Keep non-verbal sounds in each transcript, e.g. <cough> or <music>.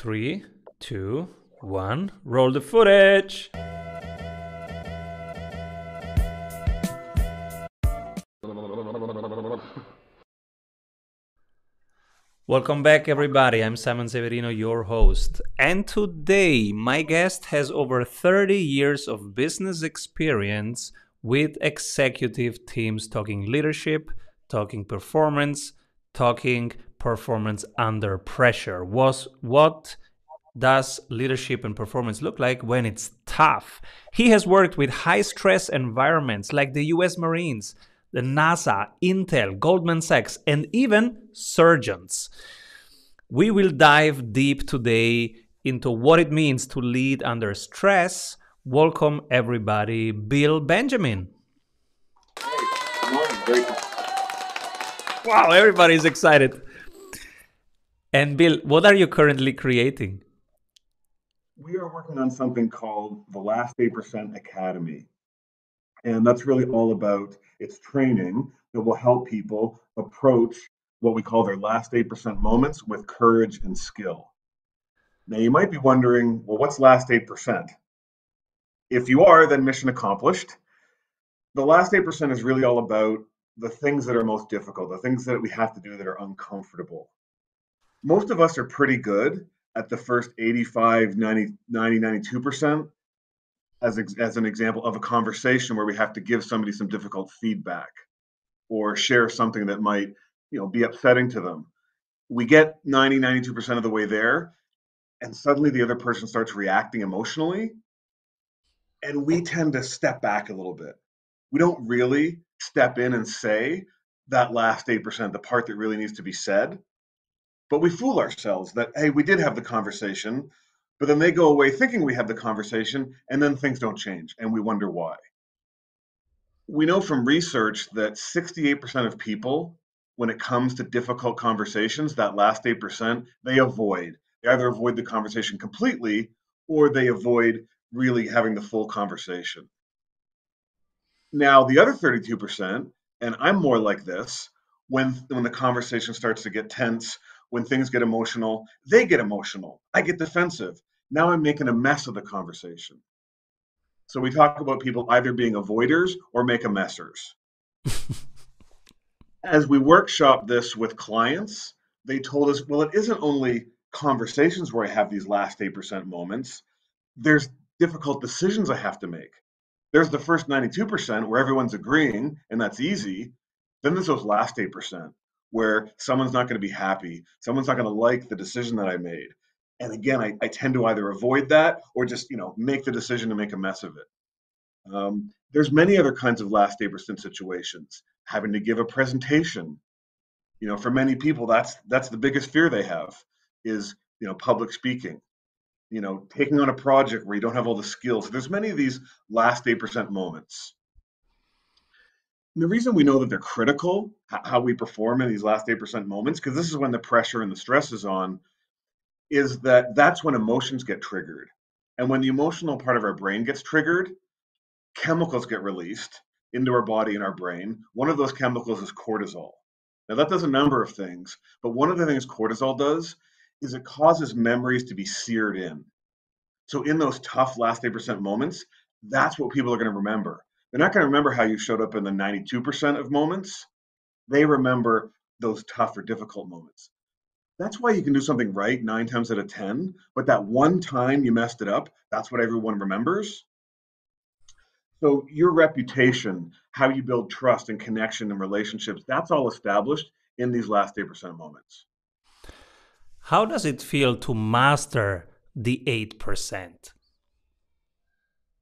Three, two, one, roll the footage. Welcome back, everybody. I'm Simon Severino, your host. And today, my guest has over 30 years of business experience with executive teams talking leadership, talking performance, talking performance under pressure. Was what does leadership and performance look like when it's tough? He has worked with high stress environments like the US Marines, the NASA, Intel, Goldman Sachs, and even surgeons. We will dive deep today into what it means to lead under stress. Welcome, everybody, Bill Benjamin. Wow, everybody's excited. And Bill, what are you currently creating? We are working on something called the Last 8% Academy. And that's really all about its training that will help people approach what we call their last 8% moments with courage and skill. Now, you might be wondering, well, what's last 8%? If you are, then mission accomplished. The last 8% is really all about the things that are most difficult, the things that we have to do that are uncomfortable most of us are pretty good at the first 85 90 90 92% as, as an example of a conversation where we have to give somebody some difficult feedback or share something that might you know be upsetting to them. We get 90 92% of the way there and suddenly the other person starts reacting emotionally and we tend to step back a little bit. We don't really step in and say that last 8% the part that really needs to be said but we fool ourselves that, hey, we did have the conversation, but then they go away thinking we have the conversation, and then things don't change, and we wonder why. We know from research that 68% of people, when it comes to difficult conversations, that last 8%, they avoid. They either avoid the conversation completely or they avoid really having the full conversation. Now, the other 32%, and I'm more like this, when when the conversation starts to get tense when things get emotional, they get emotional. I get defensive. Now I'm making a mess of the conversation. So we talk about people either being avoiders or make a messers. <laughs> As we workshop this with clients, they told us, well, it isn't only conversations where I have these last 8% moments, there's difficult decisions I have to make. There's the first 92% where everyone's agreeing, and that's easy. Then there's those last 8% where someone's not going to be happy, someone's not going to like the decision that I made. And again, I, I, tend to either avoid that or just you know make the decision to make a mess of it. Um, there's many other kinds of last 8% situations. Having to give a presentation, you know, for many people, that's that's the biggest fear they have is you know public speaking. You know, taking on a project where you don't have all the skills. There's many of these last 8% moments. And the reason we know that they're critical, how we perform in these last 8% moments, because this is when the pressure and the stress is on, is that that's when emotions get triggered. And when the emotional part of our brain gets triggered, chemicals get released into our body and our brain. One of those chemicals is cortisol. Now, that does a number of things, but one of the things cortisol does is it causes memories to be seared in. So, in those tough last 8% moments, that's what people are going to remember. They're not going to remember how you showed up in the 92% of moments. They remember those tough or difficult moments. That's why you can do something right nine times out of 10, but that one time you messed it up, that's what everyone remembers. So, your reputation, how you build trust and connection and relationships, that's all established in these last 8% moments. How does it feel to master the 8%?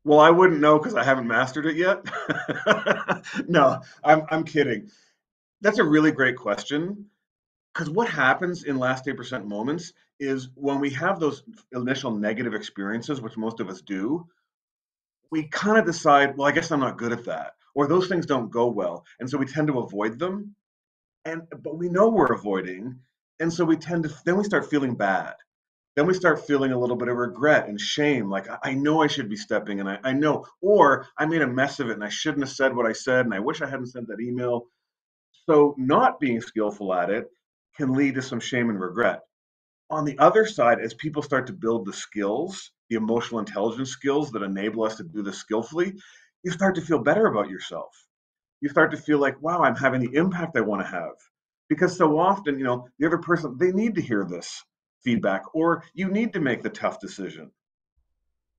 Well, I wouldn't know because I haven't mastered it yet. <laughs> no, I'm I'm kidding. That's a really great question. Because what happens in last 8% moments is when we have those initial negative experiences, which most of us do, we kind of decide, well, I guess I'm not good at that, or those things don't go well. And so we tend to avoid them. And but we know we're avoiding. And so we tend to then we start feeling bad then we start feeling a little bit of regret and shame like i know i should be stepping and I, I know or i made a mess of it and i shouldn't have said what i said and i wish i hadn't sent that email so not being skillful at it can lead to some shame and regret On the other side, as people start to build the skills, the emotional intelligence skills that enable us to do this skillfully, you start to feel better about yourself. You start to feel like, wow, I'm having the impact I want to have. Because so often, you know, the other person, they need to hear this feedback or you need to make the tough decision.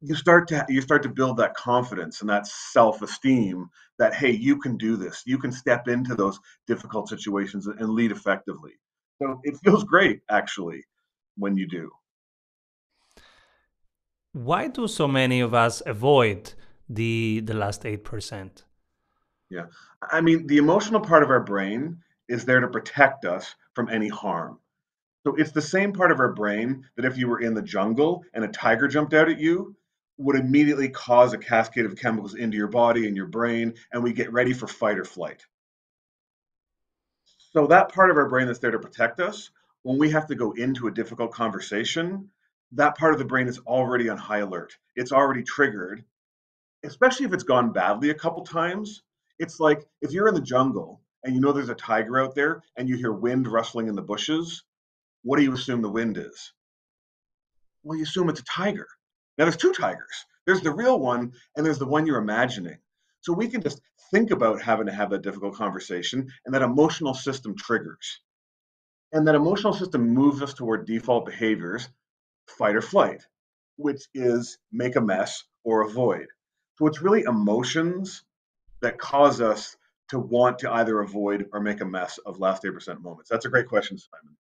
You start to you start to build that confidence and that self-esteem that hey you can do this. You can step into those difficult situations and lead effectively. So it feels great actually when you do. Why do so many of us avoid the the last 8% yeah. I mean the emotional part of our brain is there to protect us from any harm so it's the same part of our brain that if you were in the jungle and a tiger jumped out at you would immediately cause a cascade of chemicals into your body and your brain, and we get ready for fight or flight. So, that part of our brain that's there to protect us, when we have to go into a difficult conversation, that part of the brain is already on high alert. It's already triggered, especially if it's gone badly a couple times. It's like if you're in the jungle and you know there's a tiger out there and you hear wind rustling in the bushes, what do you assume the wind is? Well, you assume it's a tiger now there's two tigers. There's the real one and there's the one you're imagining. So we can just think about having to have that difficult conversation and that emotional system triggers. And that emotional system moves us toward default behaviors, fight or flight, which is make a mess or avoid. So it's really emotions that cause us to want to either avoid or make a mess of last 8% moments? That's a great question, Simon.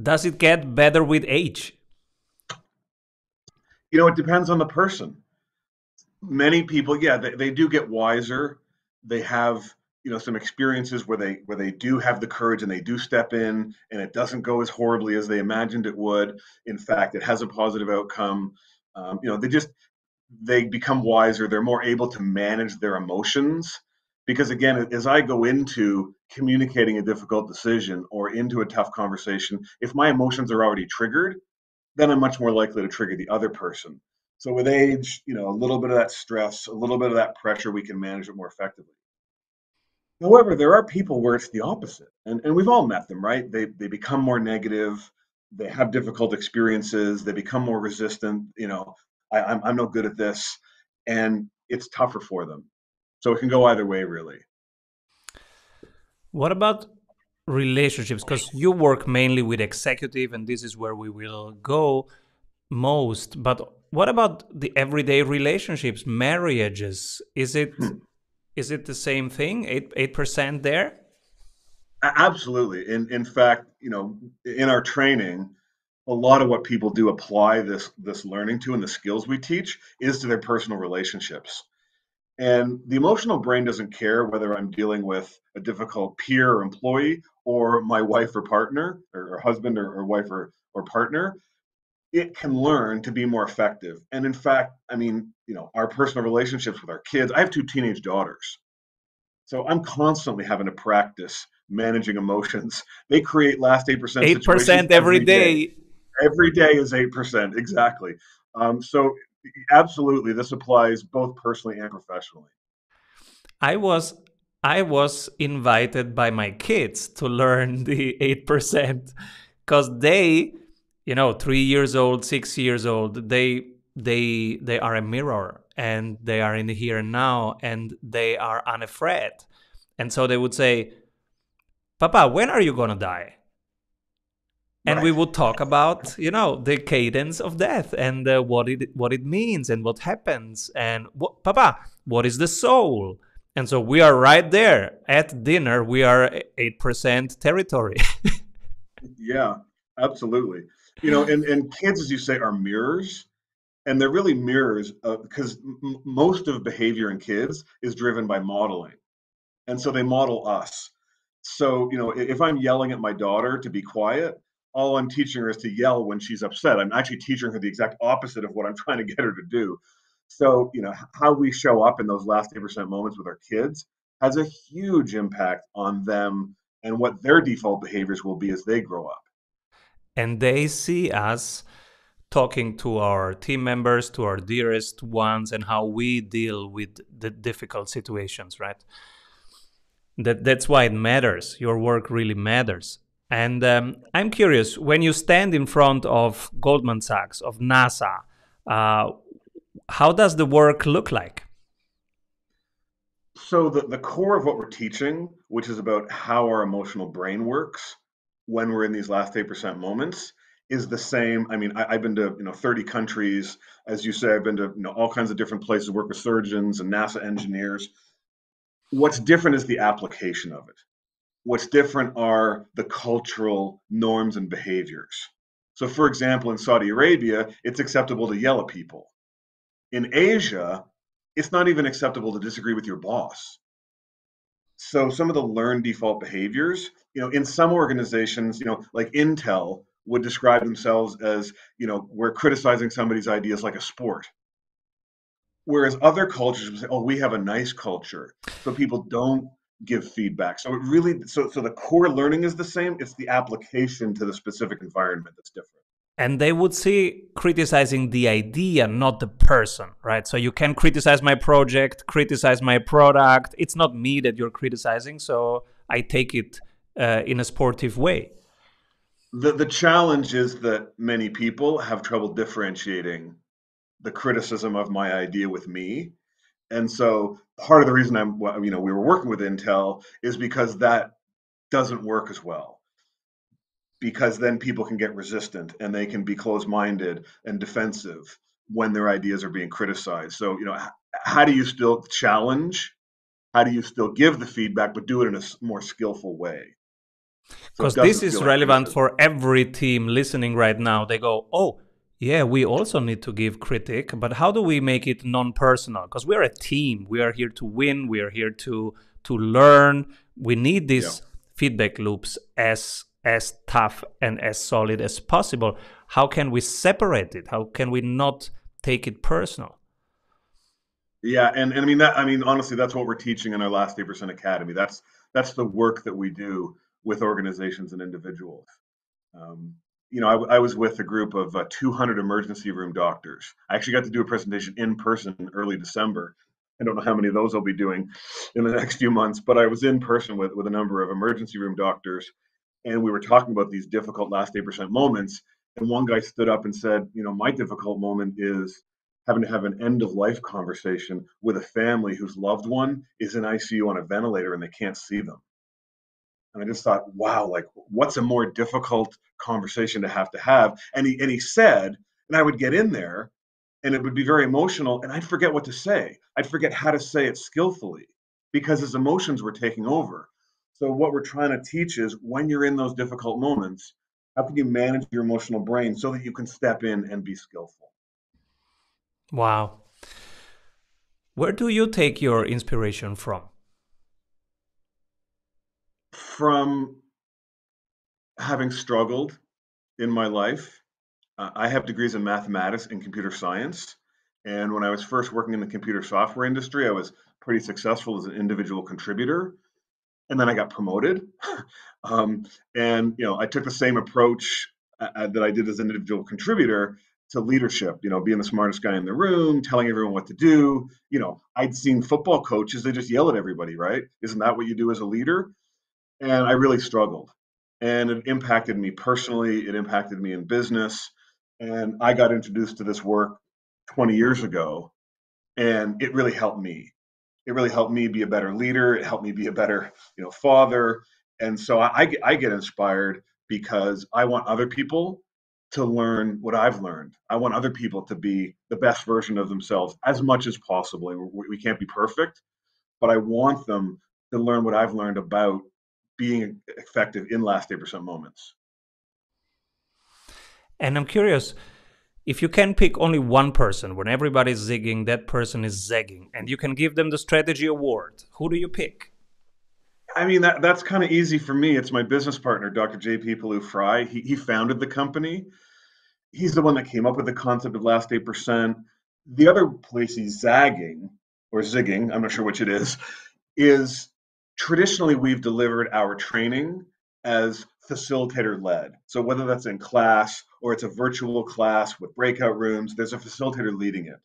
Does it get better with age? you know, it depends on the person. Many people, yeah, they, they do get wiser. They have, you know, some experiences where they where they do have the courage and they do step in and it doesn't go as horribly as they imagined it would. In fact, it has a positive outcome. Um, you know, they just they become wiser. They're more able to manage their emotions because again as i go into communicating a difficult decision or into a tough conversation if my emotions are already triggered then I'm much more likely to trigger the other person. So with age, you know, a little bit of that stress, a little bit of that pressure, we can manage it more effectively. However, there are people where it's the opposite, and, and we've all met them, right? They they become more negative, they have difficult experiences, they become more resistant. You know, I, I'm I'm no good at this, and it's tougher for them. So it can go either way, really. What about relationships? Because you work mainly with executive and this is where we will go most but what about the everyday relationships marriages? Is it hmm. is it the same thing 8 8% there? Absolutely. In in fact you know in our training a lot of what people do apply this this learning to and the skills we teach is to their personal relationships and the emotional brain doesn't care whether I'm dealing with a difficult peer or employee or my wife or partner or, husband or, or wife or, or partner. It can learn to be more effective. And in fact, I mean, you know, our personal relationships with our kids, I have two teenage daughters. So I'm constantly having to practice managing emotions. <laughs> They create last 8%. 8% every day. day. Every day is 8%, exactly. Um, so absolutely this applies both personally and professionally. I was i was invited by my kids to learn <laughs> the 8% because they you know three years old six years old they they they are a mirror and they are in the here and now and they are unafraid. And so they would say papa when are you gonna die and right. we would talk about you know the cadence of death and uh, what it what it means and what happens and what papa what is the soul? And so we are right there at dinner. We are 8% territory. <laughs> Yeah absolutely. You know and, and kids as you say are mirrors and they're really mirrors because m- most of behavior in kids is driven by modeling. And so they model us. So you know if i'm yelling at my daughter to be quiet all I'm teaching her is to yell when she's upset. I'm actually teaching her the exact opposite of what I'm <laughs> trying to get her to do. So, you know, how we show up in those last 8% moments with our kids has a huge impact on them and what their default behaviors will be as they grow up. And they see us talking to our team members, to our dearest ones, and how we deal with the difficult situations, right? That, that's why it matters. Your work really matters And um, I'm curious when you stand in front of Goldman Sachs, of NASA, uh, how does the work look like? So, the, the core of what we're teaching, which is about how our emotional brain works when we're in these last 8% moments, is the same. I mean, I, have been to you know 30 countries, as you say. I've been to you know all kinds of different places, work with surgeons and NASA engineers. What's different is the application of it. What's different are the cultural norms and behaviors. So, for example, in Saudi Arabia, it's acceptable to yell at people. In Asia, it's not even acceptable to disagree with your boss. So, some of the learned default behaviors, you know, in some organizations, you know, like Intel, would describe themselves as, you know, we're criticizing somebody's ideas like a sport. Whereas other cultures would say, oh, we have a nice culture. So people don't give feedback. So it really so so the core learning is the same. It's the application to the specific environment that's different. And they would see criticizing the idea, not the person, right? So you can criticize my project, criticize my product. It's not me that you're criticizing, so I take it uh, in a sportive way. The the challenge is that many people have trouble differentiating the criticism of my idea with me. And so part of the reason I'm you know we were working with Intel is because that doesn't work as well. Because then people can get resistant and they can be closed-minded and defensive when their ideas are being criticized. So, you know, how do you still challenge? How do you still give the feedback but do it in a more skillful way? Because so this is relevant for every team listening right now. They go, oh, yeah, we also need to give critique, but how do we make it non-personal? Because we're a team. We are here to win. We are here to to learn. We need these yeah. feedback loops as as tough and as solid as possible. How can we separate it? How can we not take it personal? Yeah, and, and I mean that I mean honestly that's what we're teaching in our last 8% academy. That's that's the work that we do with organizations and individuals. Um, you know, I, I, was with a group of uh, 200 emergency room doctors. I actually got to do a presentation in person early December. I don't know how many of those I'll be doing in the <laughs> next few months, but I was in person with, with a number of emergency room doctors, and we were talking about these difficult last 8% moments. And one guy stood up and said, You know, my difficult moment is having to have an end of life conversation with a family whose loved one is in ICU on a ventilator and they can't see them. And I just thought, wow, like what's a more difficult conversation to have to have? And he and he said, and I would get in there and it would be very emotional and I'd forget what to say. I'd forget how to say it skillfully because his emotions were taking over. So what we're trying to teach is when you're in those difficult moments, how can you manage your emotional brain so that you can step in and be skillful? Wow. Where do you take your inspiration from? from having struggled in my life. Uh, I have degrees in mathematics and computer science. And when I was first working in the computer software industry, I was pretty successful as an individual contributor. And then I got promoted. <laughs> um, and, you know, I took the same approach uh, uh, that I did as an individual contributor to leadership, you know, being the smartest guy in the room, telling everyone what to do. You know, I'd seen football coaches, they just yell at everybody, right? Isn't that what you do as a leader? and I really struggled. And it impacted me personally, it impacted me in business. And I got introduced to this work 20 years ago, and it really helped me. It really helped me be a better leader. It helped me be a better, you know, father. And so I, I get inspired because I want other people to learn what I've learned. I want other people to be the best version of themselves as much as possible. We, we can't be perfect, but I want them to learn what I've learned about being effective in last 8% moments. And I'm curious if you can pick only one person when everybody's zigging, that person is zagging, and you can give them the strategy award, who do you pick? I mean, that, that's kind of easy for me. It's my business partner, Dr. JP Pawliw-Fry. He, he founded the company. He's the one that came up with the concept of last 8%. The other place he's zagging or zigging, I'm not sure which it is, is traditionally we've delivered our training as facilitator led. So whether that's in class or it's a virtual class with breakout rooms, there's a facilitator leading it.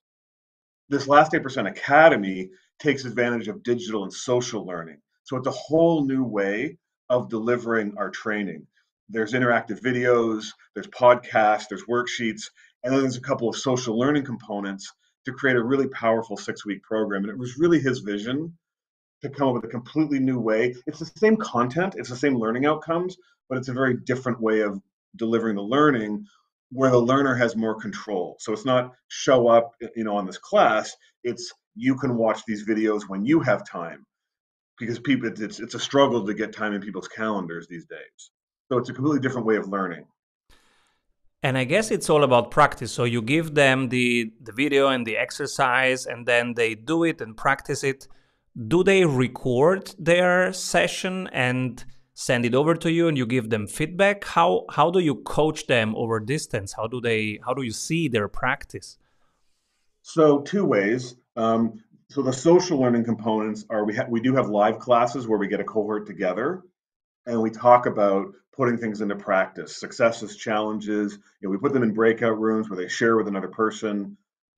This last 8% Academy takes advantage of digital and social learning. So it's a whole new way of delivering our training. there's interactive videos, there's podcasts, there's worksheets, and then there's a couple of social learning components to create a really powerful six week program. And it was really his vision to come up with a completely new way. It's the same content, it's the same learning outcomes, but it's a very different way of delivering the learning where the learner has more control. So it's not show up, you know, on this class. It's you can watch these videos when you have time, because people it's it's a struggle to get time in people's calendars these days. So it's a completely different way of learning. And I guess it's all about practice. So you give them the the video and the exercise, and then they do it and practice it. Do they record their session and send it over to you and you give them feedback? How how do you coach them over distance? How do they how do you see their practice? So two ways. Um, so the social learning components are we we do have live classes where we get a cohort together and we talk about putting things into practice successes challenges. You know we put them in breakout rooms where they share with another person.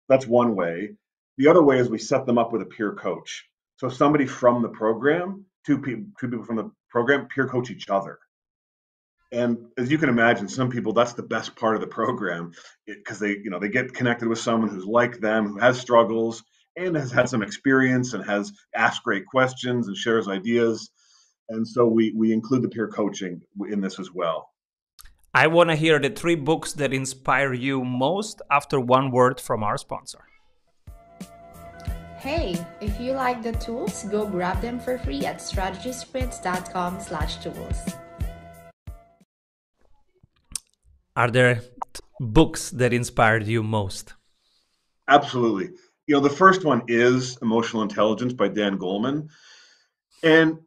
That's one way. The other way is we set them up with a peer coach so somebody from the program two people two people from the program peer coach each other. And as you can imagine, some people that's the best part of the program because they, you know, they get connected with someone who's like them, who has struggles and has had some experience and has asked great questions and shares ideas. And so we we include the peer coaching in this as well. I want to hear the three books that inspire you most after one word from our sponsor. Hey, if you like the tools, go grab them for free at strategysprints.com slash tools. Are there books that inspired you most? Absolutely. You know, the first one is Emotional Intelligence by Dan Goleman. And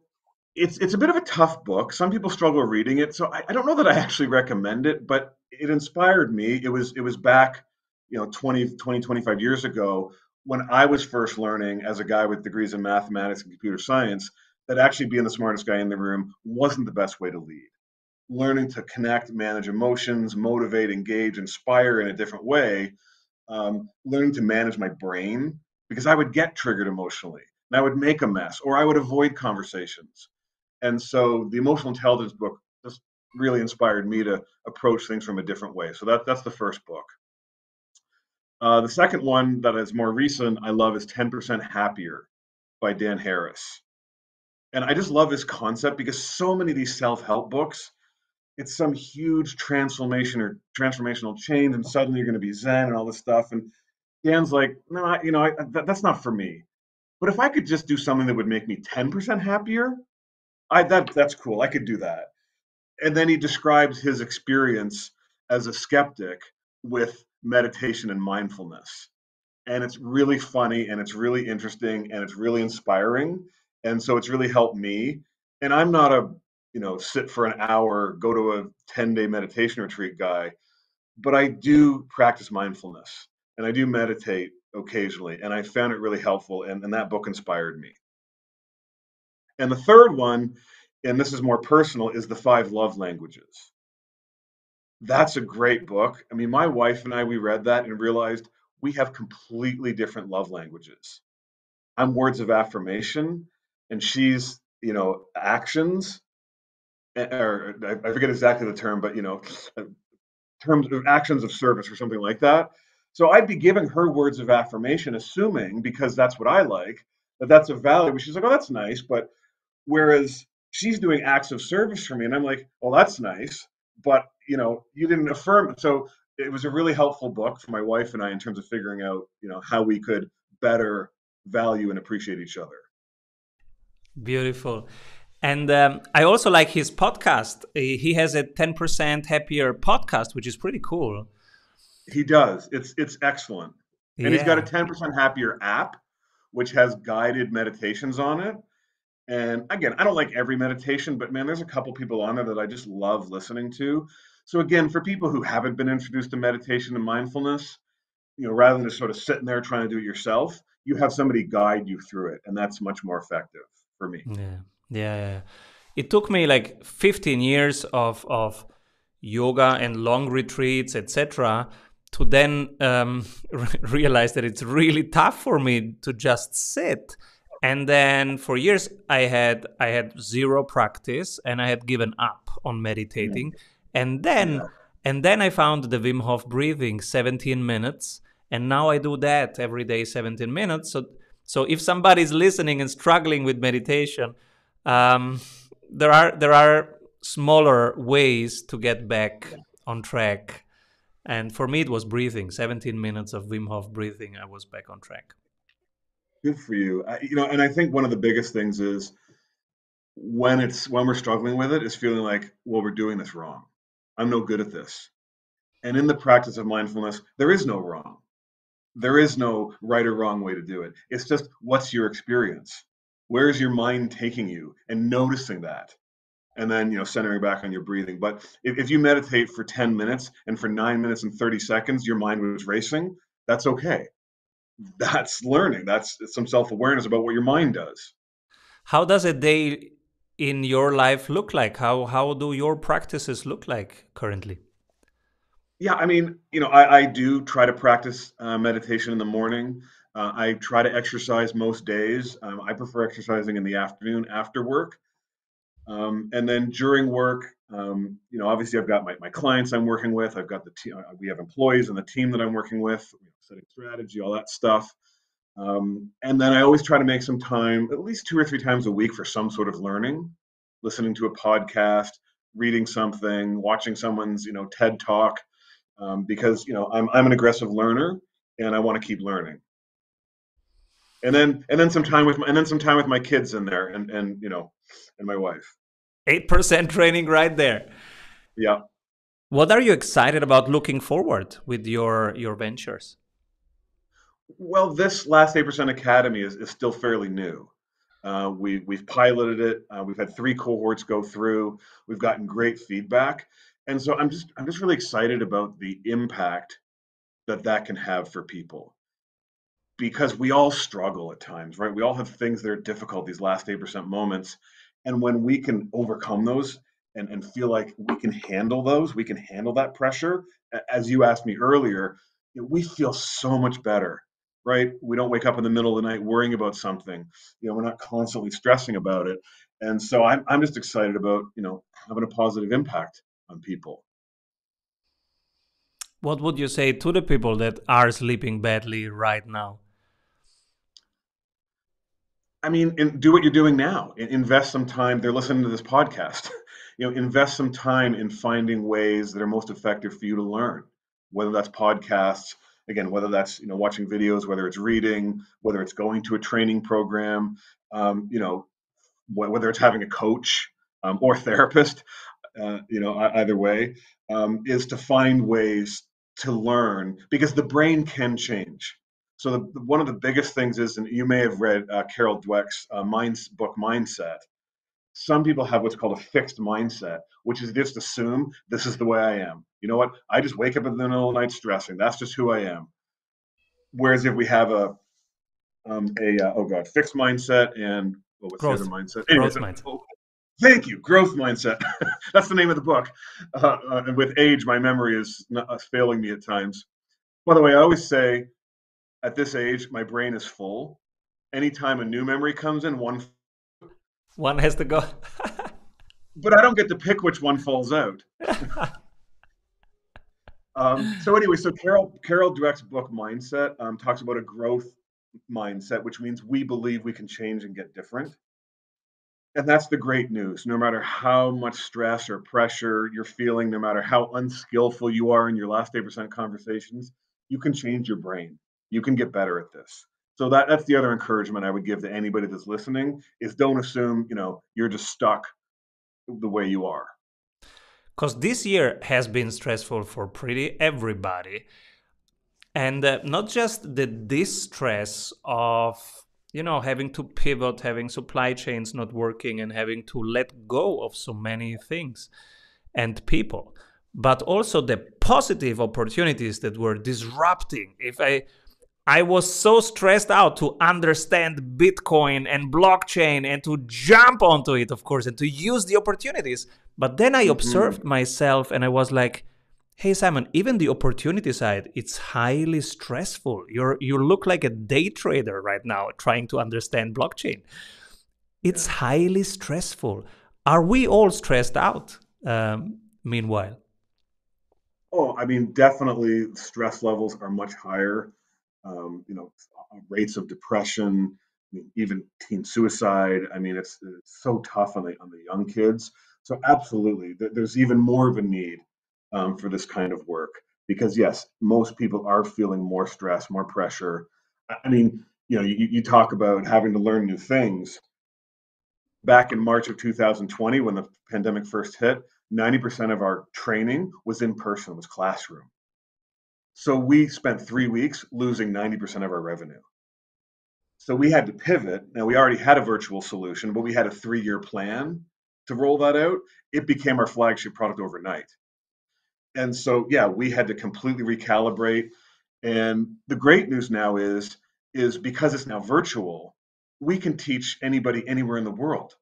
it's it's a bit of a tough book. Some people struggle reading it. So I, I don't know that I actually recommend it, but it inspired me. It was it was back, you know, 20, 20 25 years ago when I was first learning as a guy with degrees in mathematics and computer science, that actually being the smartest guy in the room wasn't the best way to lead. Learning to connect, manage emotions, motivate, engage, inspire in a different way, um, learning to manage my brain because I would get triggered emotionally and I would make a mess or I would avoid conversations. And so the emotional intelligence book just really inspired me to approach things from a different way. So that, that's the first book. Uh, the second one that is more recent, I love, is 10% Happier by Dan Harris. And I just love this concept because so many of these self help books, it's some huge transformation or transformational change, and suddenly you're going to be Zen and all this stuff. And Dan's like, no, I, you know, I, that, that's not for me. But if I could just do something that would make me 10% happier, I that that's cool. I could do that. And then he describes his experience as a skeptic with meditation and mindfulness. And it's really funny and it's really interesting and it's really inspiring. And so it's really helped me. And I'm not a, you know, sit for an hour, go to a 10 day meditation retreat guy, but I do practice mindfulness and I do meditate occasionally. And I found it really helpful. And, and that book inspired me. And the third one, and this is more personal, is The Five Love Languages. That's a great book. I mean, my wife and I, we read that and realized we have completely different love languages. I'm words of affirmation, and she's, you know, actions, or I forget exactly the term, but, you know, uh, terms of actions of service or something like that. So I'd be giving her words of affirmation, assuming because that's what I like, that that's a value. She's like, oh, that's nice. But whereas she's doing acts of service for me, and I'm like, well, that's nice but you know you didn't affirm so it was a really helpful book for my wife and i in terms of figuring out you know how we could better value and appreciate each other. Beautiful. And um, i also like his podcast. He has a 10% happier podcast which is pretty cool. He does. It's it's excellent. And yeah. he's got a 10% happier app which has guided meditations on it and again, I don't like every meditation, but man, there's a couple people on there that I just love listening to. So again, for people who haven't been introduced to meditation and mindfulness, you know, rather than just sort of sitting there trying to do it yourself, you have somebody guide you through it, and that's much more effective for me. Yeah, yeah. It took me like 15 years of of yoga and long retreats, etc., to then um, <laughs> realize that it's really tough for me to just sit and then for years i had i had zero practice and i had given up on meditating And then yeah. and then I found the Wim Hof breathing 17 minutes and now I do that every day 17 minutes. So so if somebody's listening and struggling with meditation, um, there are there are smaller ways to get back on track. And for me, it was breathing. 17 minutes of Wim Hof breathing. I was back on track. Good for you. I, you know, and I think one of the biggest things is when it's when we're struggling with it is feeling like, well, we're doing this wrong. I'm no good at this. And in the practice of mindfulness, there is no wrong. There is no right or wrong way to do it. It's just what's your experience? Where is your mind taking you? And noticing that and then you know centering back on your breathing but if, if you meditate for 10 minutes and for 9 minutes and 30 seconds your mind was racing that's okay that's learning. That's some self-awareness about what your mind does. How does a day in your life look like? How how do your practices look like currently? Yeah i mean you know i, I do try to practice uh, meditation in the morning. Uh, i try to exercise most days. Um, i prefer exercising in the afternoon after work. Um, and then during work, um, you know, obviously I've got my, my clients I'm working with. I've got the team, uh, we have employees and the team that I'm working with, setting strategy, all that stuff. Um, and then I always try to make some time, at least two or three times a week, for some sort of learning, listening to a podcast, reading something, watching someone's, you know, TED talk, um, because you know I'm I'm an aggressive learner and I want to keep learning. And then and then some time with my, and then some time with my kids in there, and and you know and my wife. 8% <laughs> training right there. Yeah. What are you excited about looking forward with your your ventures? Well, this last 8% Academy is, is still fairly new. Uh, we, we've piloted it. Uh, we've had three cohorts go through. We've gotten great feedback. And so I'm just I'm just really excited about the impact that that can have for people because we all struggle at times, right? We all have things that are difficult these last 8% moments. And when we can overcome those and, and feel like we can handle those, we can handle that pressure, as you asked me earlier, we feel so much better, right? We don't wake up in the middle of the night worrying about something. You know, we're not constantly stressing about it. And so I'm, I'm just excited about, you know, having a positive impact on people. What would you say to the people that are sleeping badly right now? I mean, in, do what you're doing now. Invest some time. They're listening to this podcast. <laughs> you know, invest some time in finding ways that are most effective for you to learn. Whether that's podcasts, again, whether that's you know watching videos, whether it's reading, whether it's going to a training program, um, you know, whether it's having a coach um, or <laughs> therapist, uh, you know, either way, um, is to find ways to learn because the brain can change. So the, one of the biggest things is, and you may have read uh, Carol Dweck's uh, minds, book Mindset. Some people have what's called a fixed mindset, which is just assume this is the way I am. You know what? I just wake up in the middle of the night stressing. That's just who I am. Whereas if we have a um, a uh, oh god fixed mindset and what was growth. the other mindset? Growth mindset. Oh, thank you, growth mindset. <laughs> That's the name of the book. Uh, uh, and with age, my memory is not, uh, failing me at times. By the way, I always say at this age, my brain is full. Anytime a new memory comes in, one one has to go. but I don't get to pick which one falls out. <laughs> um, so anyway, so Carol Carol Dweck's book Mindset um, talks about a growth mindset, which means we believe we can change and get different. And that's the great news. No matter how much stress or pressure you're feeling, no matter how unskillful you are in your last 8% conversations, you can change your brain you can get better at this so that that's the other encouragement i would give to anybody that's listening is don't assume you know you're just stuck the way you are. Because this year has been stressful for pretty everybody. And uh, not just the distress of you know having to pivot having supply chains not working and having to let go of so many things and people but also the positive opportunities that were disrupting. If i I was so stressed out to understand Bitcoin and blockchain and to jump onto it, of course, and to use the opportunities. But then I mm-hmm. observed myself and I was like, hey Simon, even the opportunity side, it's highly stressful. You're you look like a day trader right now trying to understand blockchain. It's highly stressful. Are we all stressed out? Um, meanwhile. Oh, I mean, definitely stress levels are much higher. Um, you know, rates of depression, even teen suicide. I mean, it's, it's, so tough on the on the young kids. So absolutely, there's even more of a need um, for this kind of work because yes, most people are feeling more stress, more pressure. I mean, you know, you, you talk about having to learn new things. Back in March of 2020, when the pandemic first hit, 90% of our training was in person, was classroom. So we spent three weeks losing 90% of our revenue. So we had to pivot. Now we already had a virtual solution, but we had a three year plan to roll that out. It became our flagship product overnight. And so, yeah, we had to completely recalibrate. And the great news now is, is because it's now virtual, we can teach anybody anywhere in the world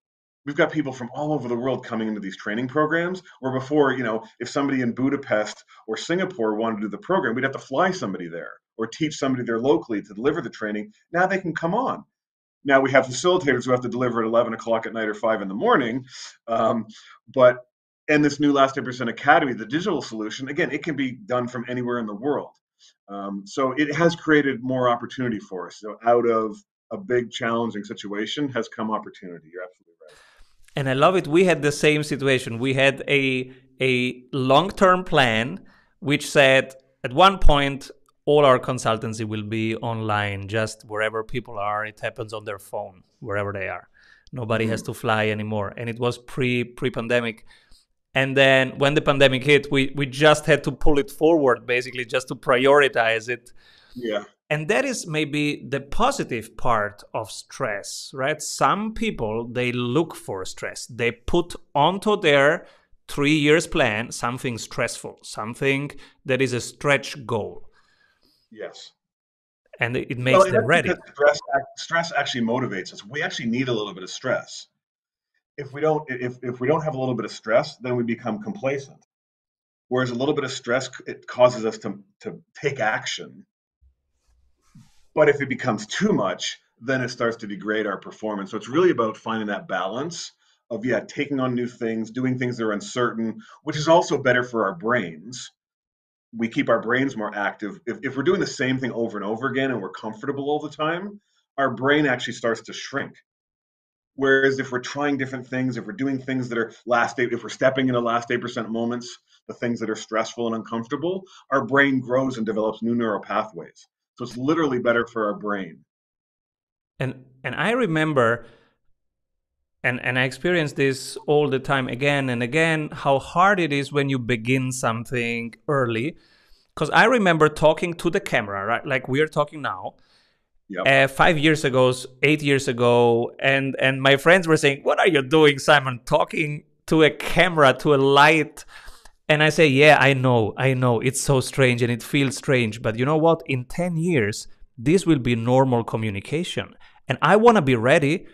we've got people from all over the world coming into these training programs where before you know if somebody in budapest or singapore wanted to do the program we'd have to fly somebody there or teach somebody there locally to deliver the training. Now they can come on. Now we have facilitators who have to deliver at 11 o'clock at night or 5 in the morning um, but and this new last 8% academy the digital solution again it can be done from anywhere in the world. Um, so it has created more opportunity for us. So out of a big challenging situation has come opportunity. You're absolutely and I love it. We had the same situation. We had a a long term plan which said at one point all our consultancy will be online, just wherever people are. It happens on their phone, wherever they are. Nobody mm-hmm. has to fly anymore. And it was pre pre pandemic. And then when the pandemic hit, we we just had to pull it forward, basically, just to prioritize it. Yeah and that is maybe the positive part of stress right? Some people they look for stress. They put onto their three years plan something stressful something that is a stretch goal. Yes. And it makes them ready. stress, stress actually motivates us. We actually need a little bit of stress. If we don't if, if we don't have a little bit of stress then we become complacent. Whereas a little bit of stress it causes us to to take action but if it becomes too much, then it starts to degrade our performance. So it's really about finding that balance of yeah, taking on new things, doing things that are uncertain, which is also better for our brains. We keep our brains more active. If, if we're doing the same thing over and over again and we're comfortable all the time, our brain actually starts to shrink. Whereas if we're trying different things, if we're doing things that are last eight, if we're stepping into last eight percent moments, the things that are stressful and uncomfortable, our brain grows and develops new neural pathways. So it's literally better for our brain. And and I remember and and I experience this all the time again and again how hard it is when you begin something early because I remember talking to the camera right like we're talking now yep. uh, five years ago eight years ago and and my friends were saying what are you doing Simon talking to a camera to a light and I say, yeah, I know, I know, it's so strange and it feels strange. But you know what? In 10 years, this will be normal communication. And I want to be ready.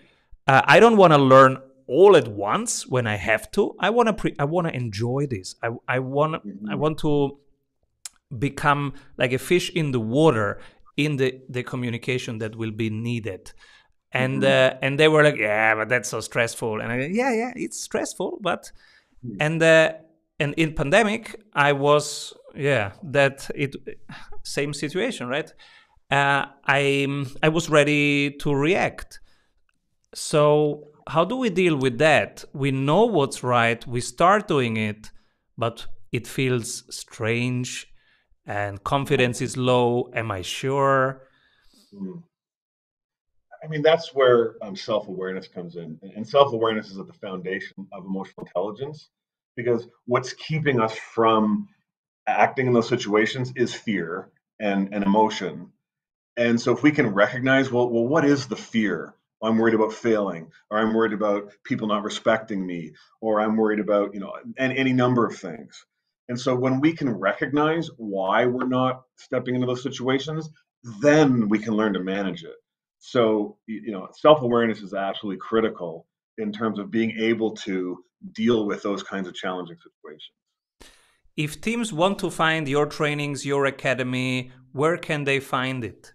Uh, I don't want to learn all at once when I have to. I want to pre- I want to enjoy this. I, I want mm-hmm. I want to become like a fish in the water in the, the communication that will be needed. And mm-hmm. uh, and they were like, yeah, but that's so stressful. And I go, yeah, yeah, it's stressful, but mm-hmm. and uh, and in pandemic i was yeah that it same situation right? Uh, i i was ready to react. So how do we deal with that? We know what's right. We start doing it but it feels strange and confidence is low. Am i sure? Hmm. I mean, that's where um, self awareness comes in. And self awareness is at the foundation of emotional intelligence because what's keeping us from acting in those situations is fear and, and emotion. And so if we can recognize, well, well, what is the fear? Oh, I'm worried about failing, or I'm worried about people not respecting me, or I'm worried about, you know, and any number of things. And so when we can recognize why we're not stepping into those situations, then we can learn to manage it. So, you know, self awareness is absolutely critical in terms of being able to deal with those kinds of challenging situations. If teams want to find your trainings, your academy, where can they find it?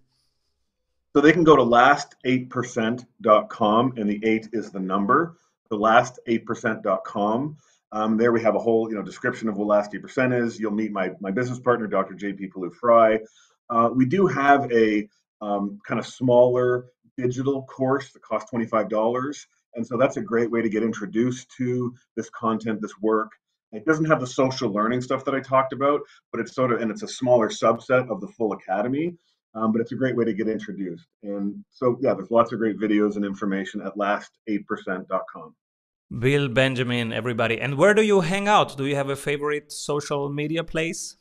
So they can go to last8%.com, and the eight is the number. The last8%.com. Um, there we have a whole you know description of what last 8% is. You'll meet my, my business partner, Dr. JP Pawliw-Fry. Uh, we do have a um, kind of smaller digital course that costs $25. And so that's a great way to get introduced to this content, this work. It doesn't have the social learning stuff that I talked about, but it's sort of, and it's a smaller subset of the full academy. Um, but it's a great way to get introduced. And so, yeah, there's lots of great videos and information at last8%.com. Bill Benjamin, everybody. And where do you hang out? Do you have a favorite social media place?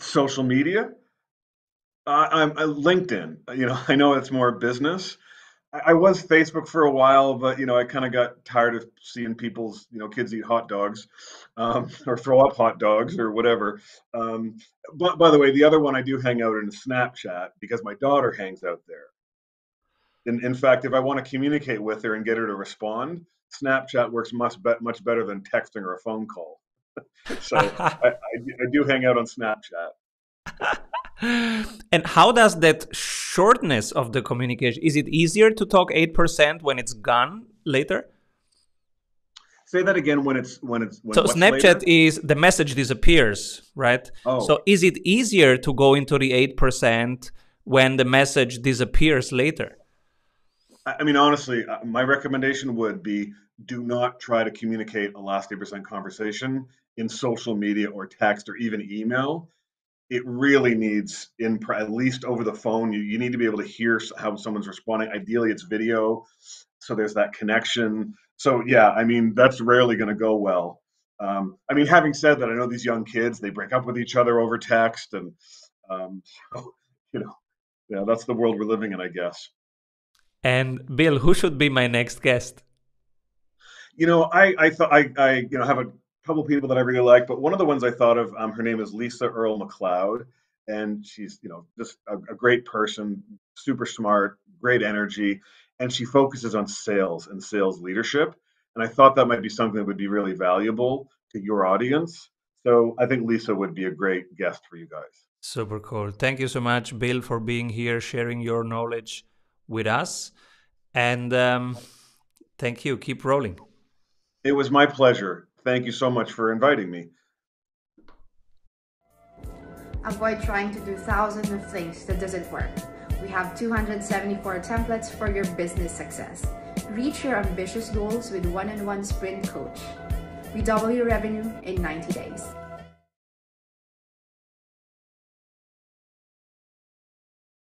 Social media? Uh, I'm uh, LinkedIn. You know, <laughs> I know it's more business. I, was Facebook for a while, but you know, I kind of got tired of seeing people's you know kids eat hot dogs, um, <laughs> or throw up hot dogs or whatever. Um, but by the way, the other one I do hang out in Snapchat because my daughter hangs out there. In, in fact, if I want to communicate with her and get her to respond, Snapchat works much be- much better than texting or a phone call. <laughs> so <laughs> I, I, I do hang out on Snapchat. And how does that shortness of the communication is it easier to talk 8% when it's gone later say that again when it's when it's when so snapchat later? is the message disappears right oh. so is it easier to go into the 8% when the message disappears later i mean honestly uh, my recommendation would be do not try to communicate a last 8% conversation in social media or text or even email it really needs in at least over the phone you, you need to be able to hear how someone's responding. Ideally it's video so there's that connection. So yeah i mean that's rarely going to go well. Um, i mean having said that i know these young kids they break up with each other over text and um, so, <laughs> you know yeah that's the world we're living in i guess. And bill who should be my next guest? You know i i thought i i you know have a couple people that I really like, but one of the ones I thought of, um, her name is Lisa Earle McLeod, and she's you know just a, a great person, super smart, great energy, and she focuses on sales and sales leadership. And I thought that might be something that would be really valuable to your audience. So I think Lisa would be a great guest for you guys. Super cool. Thank you so much, Bill, for being here, sharing your knowledge with us. And um, thank you. Keep rolling. It was my pleasure. Thank you so much for inviting me. Avoid trying to do thousands of things that doesn't work. We have 274 templates for your business success. Reach your ambitious goals with one-on-one sprint coach. We double your revenue in 90 days.